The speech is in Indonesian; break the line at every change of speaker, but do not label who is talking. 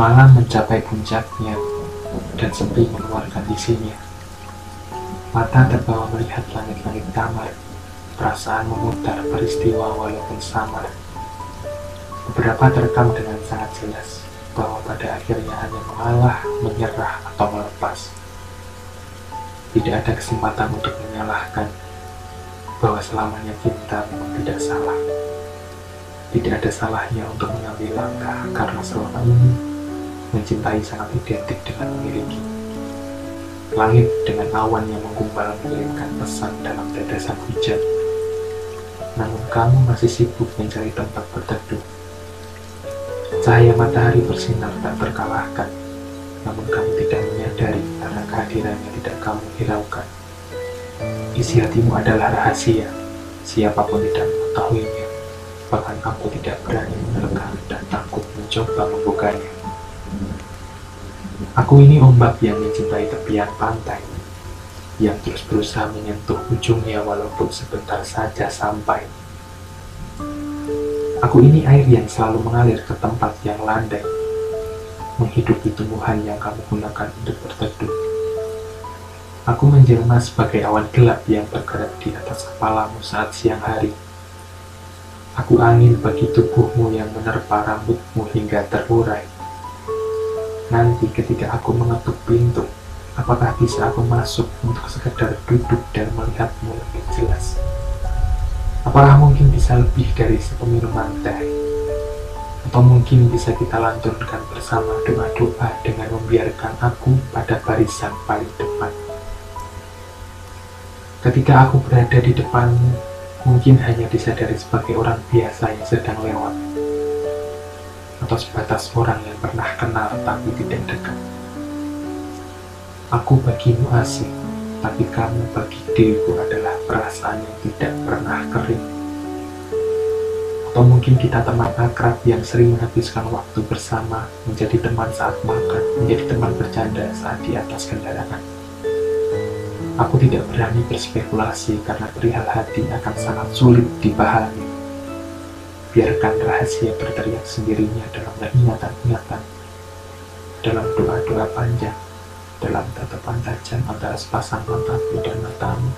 Malam mencapai puncaknya dan sepi mengeluarkan isinya. Mata terbawa melihat langit-langit kamar, perasaan memutar peristiwa walaupun samar. Beberapa terekam dengan sangat jelas bahwa pada akhirnya hanya mengalah, menyerah, atau melepas. Tidak ada kesempatan untuk menyalahkan bahwa selamanya cinta tidak salah. Tidak ada salahnya untuk mengambil langkah karena selama ini mencintai sangat identik dengan memiliki. Langit dengan awan yang menggumpal mengirimkan pesan dalam tetesan hujan. Namun kamu masih sibuk mencari tempat berteduh. Cahaya matahari bersinar tak terkalahkan, namun kamu tidak menyadari karena kehadirannya tidak kamu hiraukan. Isi hatimu adalah rahasia, siapa pun tidak mengetahuinya, bahkan kamu tidak berani menerka dan takut mencoba membukanya. Aku ini ombak yang mencintai tepian pantai, yang terus berusaha menyentuh ujungnya walaupun sebentar saja sampai. Aku ini air yang selalu mengalir ke tempat yang landai, menghidupi tumbuhan yang kamu gunakan untuk berteduh. Aku menjelma sebagai awan gelap yang bergerak di atas kepalamu saat siang hari. Aku angin bagi tubuhmu yang menerpa rambutmu hingga terurai. Nanti ketika aku mengetuk pintu, apakah bisa aku masuk untuk sekedar duduk dan melihatmu lebih jelas? Apakah mungkin bisa lebih dari sepeminuman teh? Atau mungkin bisa kita lantunkan bersama doa-doa dengan membiarkan aku pada barisan paling depan. Ketika aku berada di depanmu, mungkin hanya disadari sebagai orang biasa yang sedang lewat. Sebatas orang yang pernah kenal tapi tidak dekat. Aku bagimu asing, tapi kamu bagi diriku adalah perasaan yang tidak pernah kering. Atau mungkin kita teman akrab yang sering menghabiskan waktu bersama, menjadi teman saat makan, menjadi teman bercanda saat di atas kendaraan. Aku tidak berani berspekulasi karena perihal hati akan sangat sulit dipahami. Biarkan rahasia berteriak sendirinya dalam ingatan-ingatan, dalam doa-doa panjang, dalam tatapan tajam antara sepasang mataku dan matamu.